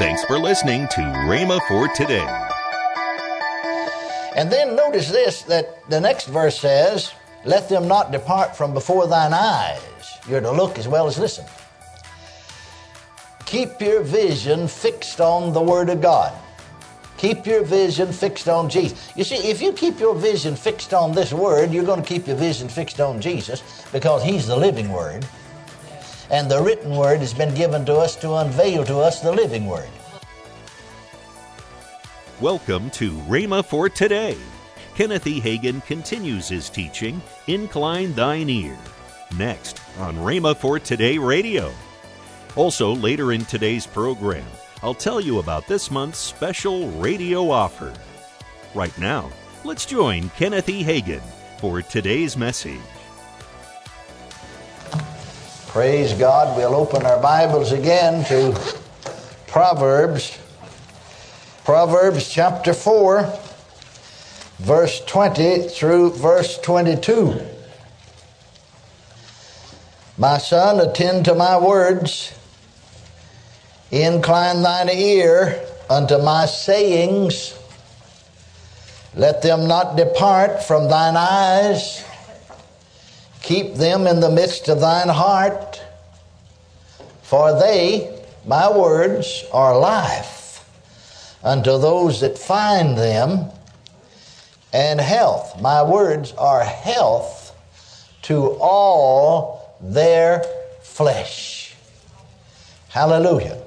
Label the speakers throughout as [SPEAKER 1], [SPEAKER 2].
[SPEAKER 1] Thanks for listening to Rhema for today.
[SPEAKER 2] And then notice this that the next verse says, Let them not depart from before thine eyes. You're to look as well as listen. Keep your vision fixed on the Word of God. Keep your vision fixed on Jesus. You see, if you keep your vision fixed on this Word, you're going to keep your vision fixed on Jesus because He's the living Word. And the written Word has been given to us to unveil to us the living Word.
[SPEAKER 1] Welcome to Rhema for today. Kenneth E. Hagin continues his teaching, Incline Thine Ear, next on Rhema for Today Radio. Also, later in today's program, I'll tell you about this month's special radio offer. Right now, let's join Kenneth E. Hagin for today's message.
[SPEAKER 2] Praise God. We'll open our Bibles again to Proverbs. Proverbs chapter 4, verse 20 through verse 22. My son, attend to my words, incline thine ear unto my sayings. Let them not depart from thine eyes. Keep them in the midst of thine heart, for they, my words, are life unto those that find them, and health. My words are health to all their flesh. Hallelujah.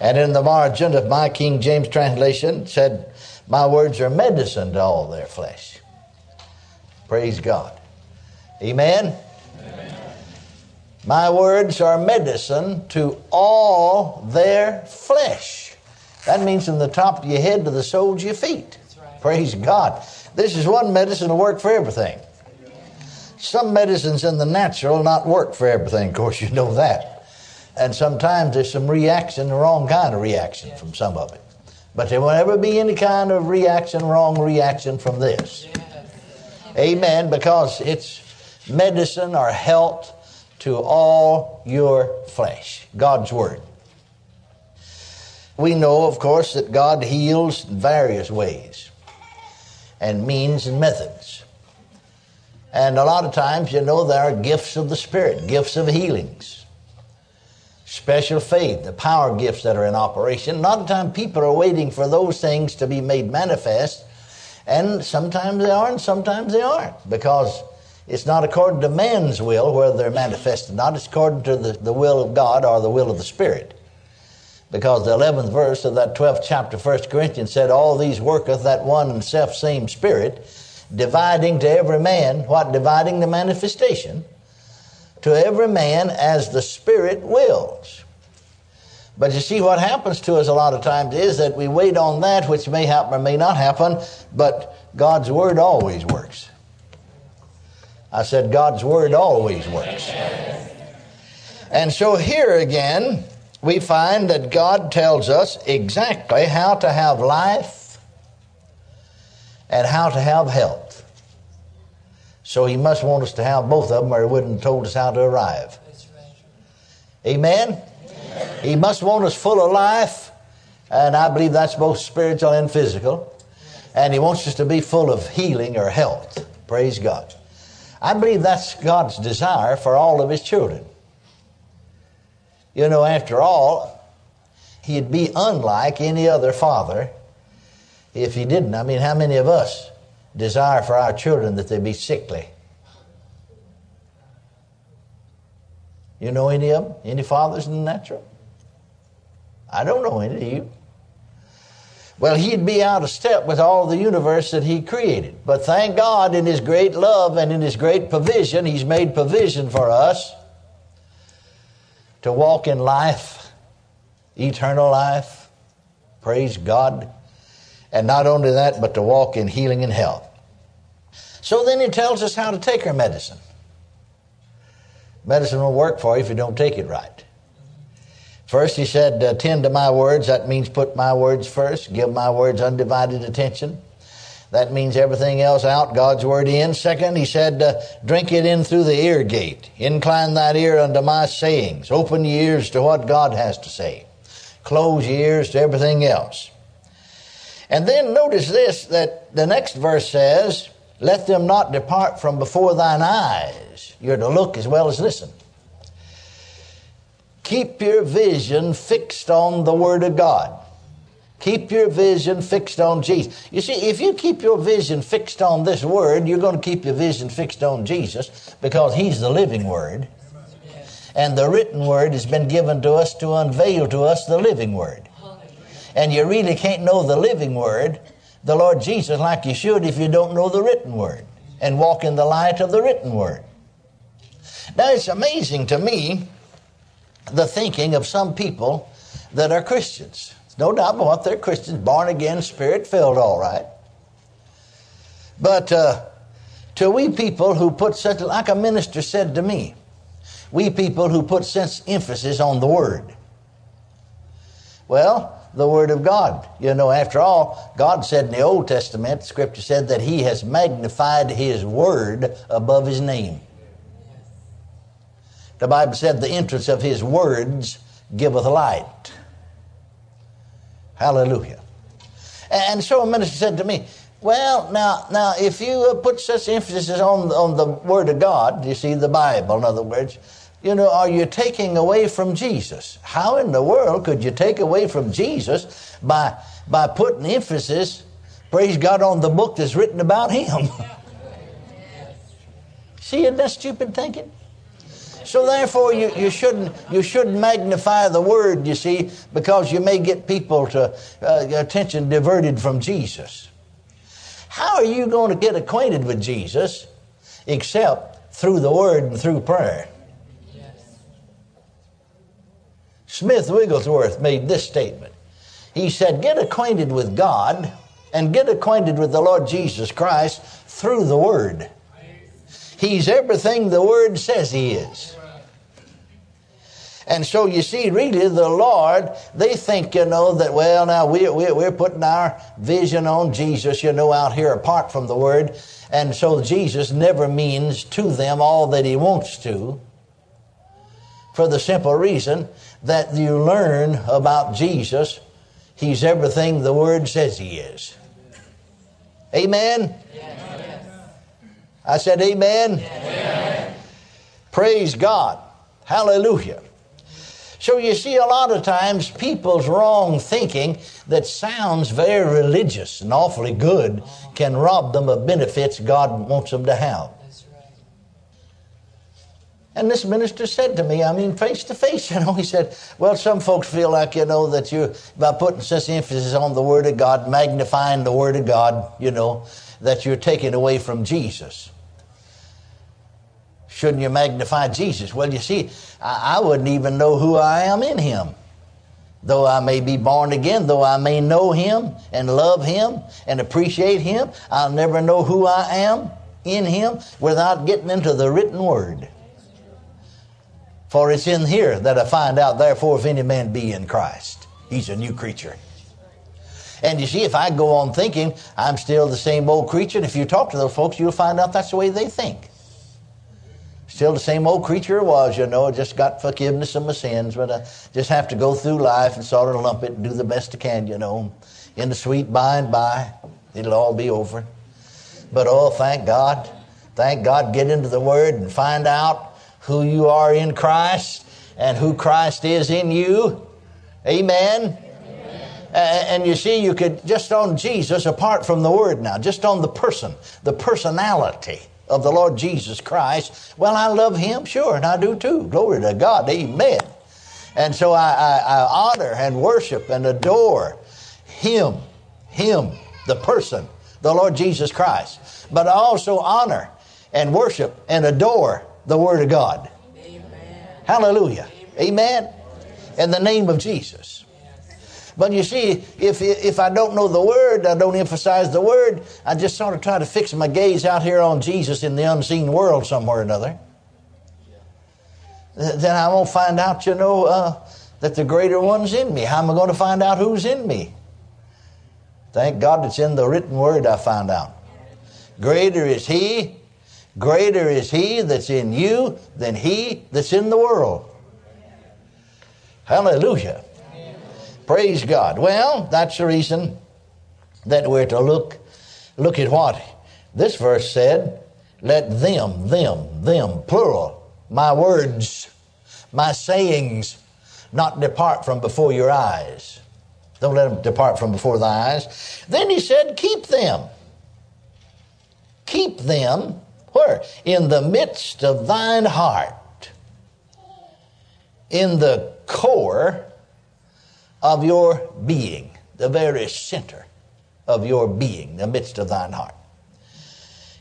[SPEAKER 2] And in the margin of my King James translation said, My words are medicine to all their flesh. Praise God. Amen. Amen. My words are medicine to all their flesh. That means from the top of your head to the soles of your feet. Right. Praise God. This is one medicine to work for everything. Some medicines in the natural not work for everything, of course, you know that. And sometimes there's some reaction, the wrong kind of reaction from some of it. But there will never be any kind of reaction, wrong reaction from this. Amen, because it's medicine or health to all your flesh. God's Word. We know, of course, that God heals in various ways and means and methods. And a lot of times, you know, there are gifts of the Spirit, gifts of healings, special faith, the power gifts that are in operation. A lot of times, people are waiting for those things to be made manifest, and sometimes they are, and sometimes they aren't, because it's not according to man's will whether they're manifested or not. It's according to the, the will of God or the will of the Spirit. Because the 11th verse of that 12th chapter, 1 Corinthians said, All these worketh that one and self same Spirit, dividing to every man, what? Dividing the manifestation to every man as the Spirit wills. But you see, what happens to us a lot of times is that we wait on that which may happen or may not happen, but God's Word always works. I said, God's Word always works. And so here again, we find that God tells us exactly how to have life and how to have health. So he must want us to have both of them, or he wouldn't have told us how to arrive. Amen? He must want us full of life, and I believe that's both spiritual and physical. And he wants us to be full of healing or health. Praise God. I believe that's God's desire for all of his children. You know, after all, he'd be unlike any other father if he didn't. I mean, how many of us desire for our children that they be sickly? You know any of them? Any fathers in the natural? I don't know any of you. Well, he'd be out of step with all the universe that he created. But thank God, in his great love and in his great provision, he's made provision for us to walk in life, eternal life. Praise God. And not only that, but to walk in healing and health. So then he tells us how to take our medicine. Medicine will work for you if you don't take it right. First, he said, Attend to my words. That means put my words first, give my words undivided attention. That means everything else out, God's word in. Second, he said, uh, drink it in through the ear gate. Incline that ear unto my sayings. Open your ears to what God has to say. close your ears to everything else. And then notice this that the next verse says, Let them not depart from before thine eyes. You're to look as well as listen. Keep your vision fixed on the Word of God. Keep your vision fixed on Jesus. You see, if you keep your vision fixed on this Word, you're going to keep your vision fixed on Jesus because He's the living Word. And the written Word has been given to us to unveil to us the living Word. And you really can't know the living Word, the Lord Jesus, like you should if you don't know the written Word and walk in the light of the written Word. Now, it's amazing to me the thinking of some people that are Christians. No doubt about they're Christians, born again, spirit filled, all right. But uh, to we people who put such, like a minister said to me, we people who put such emphasis on the Word. Well, the Word of God. You know, after all, God said in the Old Testament, Scripture said that He has magnified His Word above His name. The Bible said the entrance of His words giveth light. Hallelujah. And so a minister said to me, well, now, now, if you uh, put such emphasis on, on the Word of God, you see, the Bible, in other words, you know, are you taking away from Jesus? How in the world could you take away from Jesus by, by putting emphasis, praise God, on the book that's written about Him? see, isn't that stupid thinking? So therefore, you, you, shouldn't, you shouldn't magnify the word, you see, because you may get people to uh, attention diverted from Jesus. How are you going to get acquainted with Jesus except through the word and through prayer? Smith Wigglesworth made this statement. He said, Get acquainted with God and get acquainted with the Lord Jesus Christ through the Word. He's everything the Word says He is. And so you see, really, the Lord, they think, you know, that, well, now we're, we're putting our vision on Jesus, you know, out here apart from the Word. And so Jesus never means to them all that He wants to. For the simple reason that you learn about Jesus, He's everything the Word says He is. Amen? Yes. I said, Amen. Yes. Praise God. Hallelujah. So you see, a lot of times people's wrong thinking that sounds very religious and awfully good can rob them of benefits God wants them to have. And this minister said to me, I mean, face to face, you know, he said, Well, some folks feel like, you know, that you, by putting such emphasis on the Word of God, magnifying the Word of God, you know, that you're taking away from Jesus. Shouldn't you magnify Jesus? Well, you see, I, I wouldn't even know who I am in Him. Though I may be born again, though I may know Him and love Him and appreciate Him, I'll never know who I am in Him without getting into the written Word. For it's in here that I find out, therefore, if any man be in Christ, he's a new creature. And you see, if I go on thinking I'm still the same old creature, and if you talk to those folks, you'll find out that's the way they think. Still the same old creature I was, you know, I just got forgiveness of my sins, but I just have to go through life and sort of lump it and do the best I can, you know. In the sweet by and by, it'll all be over. But oh, thank God. Thank God, get into the Word and find out who you are in Christ and who Christ is in you. Amen. Uh, and you see, you could just on Jesus, apart from the Word now, just on the person, the personality of the Lord Jesus Christ. Well, I love Him, sure, and I do too. Glory to God. Amen. And so I, I, I honor and worship and adore Him, Him, the person, the Lord Jesus Christ. But I also honor and worship and adore the Word of God. Amen. Hallelujah. Amen. In the name of Jesus. But you see, if, if I don't know the Word, I don't emphasize the Word, I just sort of try to fix my gaze out here on Jesus in the unseen world somewhere or another. Then I won't find out, you know, uh, that the greater one's in me. How am I going to find out who's in me? Thank God it's in the written Word I found out. Greater is He, greater is He that's in you than He that's in the world. Hallelujah. Praise God. Well, that's the reason that we're to look look at what this verse said. Let them, them, them, plural, my words, my sayings, not depart from before your eyes. Don't let them depart from before thy eyes. Then he said, Keep them. Keep them where? In the midst of thine heart, in the core of your being, the very center of your being, the midst of thine heart.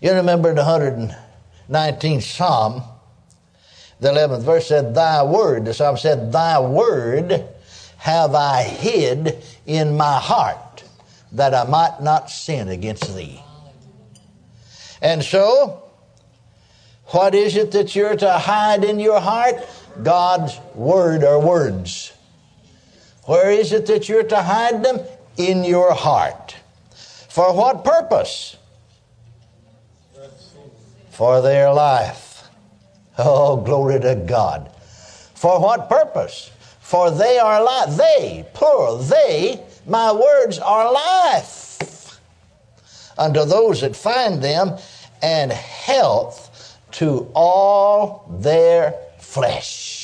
[SPEAKER 2] You remember the 119th Psalm, the 11th verse said, Thy word, the Psalm said, Thy word have I hid in my heart that I might not sin against thee. And so, what is it that you're to hide in your heart? God's word or words. Where is it that you're to hide them? In your heart. For what purpose? For their life. Oh, glory to God. For what purpose? For they are life. They, plural, they, my words are life unto those that find them, and health to all their flesh.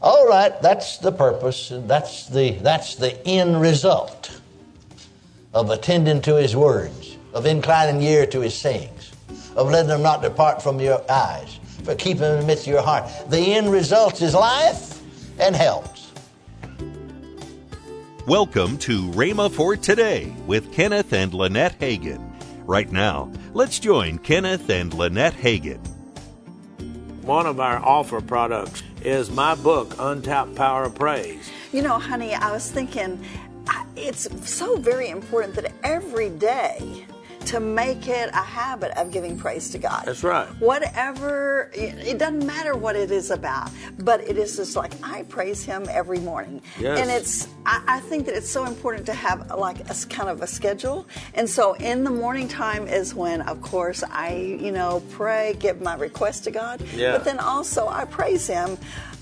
[SPEAKER 2] All right, that's the purpose. and That's the, that's the end result of attending to his words, of inclining your ear to his sayings, of letting them not depart from your eyes, but keeping them in the midst of your heart. The end result is life and helps.
[SPEAKER 1] Welcome to Rhema for Today with Kenneth and Lynette Hagin. Right now, let's join Kenneth and Lynette Hagin.
[SPEAKER 3] One of our offer products is my book, Untapped Power of Praise.
[SPEAKER 4] You know, honey, I was thinking it's so very important that every day to make it a habit of giving praise to God.
[SPEAKER 3] That's right.
[SPEAKER 4] Whatever, it doesn't matter what it is about, but it is just like I praise Him every morning.
[SPEAKER 3] Yes.
[SPEAKER 4] And it's, I, I think that it's so important to have like a kind of a schedule. And so in the morning time is when, of course, I, you know, pray, give my request to God.
[SPEAKER 3] Yeah.
[SPEAKER 4] But then also I praise Him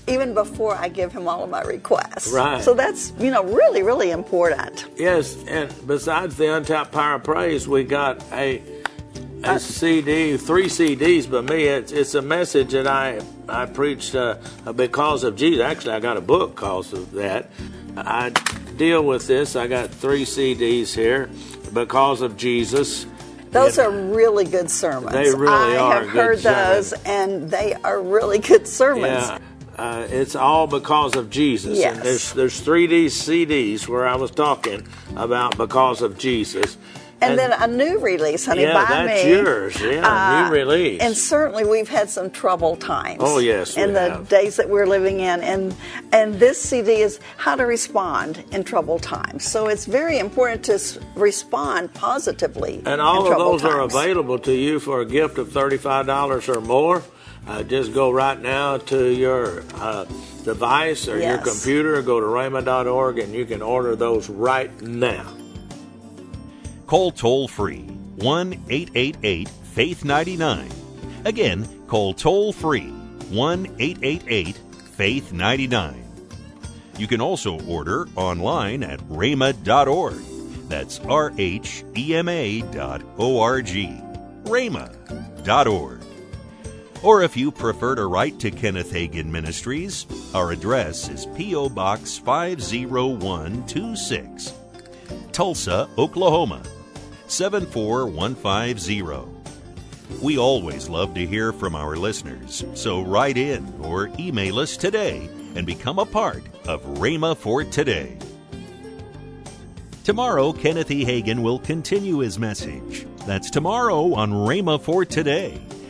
[SPEAKER 4] even before I give him all of my requests.
[SPEAKER 3] Right.
[SPEAKER 4] So that's, you know, really, really important.
[SPEAKER 3] Yes, and besides the Untapped Power of Praise, we got a a CD, three CDs. But me, it's, it's a message that I I preached uh, because of Jesus. Actually, I got a book because of that. I deal with this. I got three CDs here because of Jesus.
[SPEAKER 4] Those are really good sermons.
[SPEAKER 3] They really
[SPEAKER 4] I
[SPEAKER 3] are
[SPEAKER 4] have
[SPEAKER 3] good
[SPEAKER 4] heard those, and they are really good sermons.
[SPEAKER 3] Yeah. Uh, it's all because of Jesus.
[SPEAKER 4] Yes.
[SPEAKER 3] And there's there's three D CDs where I was talking about because of Jesus.
[SPEAKER 4] And, then a new release, honey,
[SPEAKER 3] Yeah,
[SPEAKER 4] by
[SPEAKER 3] that's
[SPEAKER 4] me.
[SPEAKER 3] yours. Yeah, new release.
[SPEAKER 4] And certainly we've had some trouble times.
[SPEAKER 3] Oh, yes,
[SPEAKER 4] In the
[SPEAKER 3] have.
[SPEAKER 4] days that we're living in. And and this CD is how to respond in trouble times. So it's very important to respond positively.
[SPEAKER 3] And all of those are available to you for a gift of $35 or more. Uh, just go right now to your uh, device or your computer, go to rhema.org, and you can order those right now.
[SPEAKER 1] Call toll free 1 888 Faith 99. Again, call toll free 1 888 Faith 99. You can also order online at rhema.org. That's R H E M A dot O R G. rhema.org. Or if you prefer to write to Kenneth Hagin Ministries, our address is P.O. Box 50126, Tulsa, Oklahoma 74150. We always love to hear from our listeners, so write in or email us today and become a part of Rhema for Today. Tomorrow, Kenneth E. Hagin will continue his message. That's tomorrow on Rhema for Today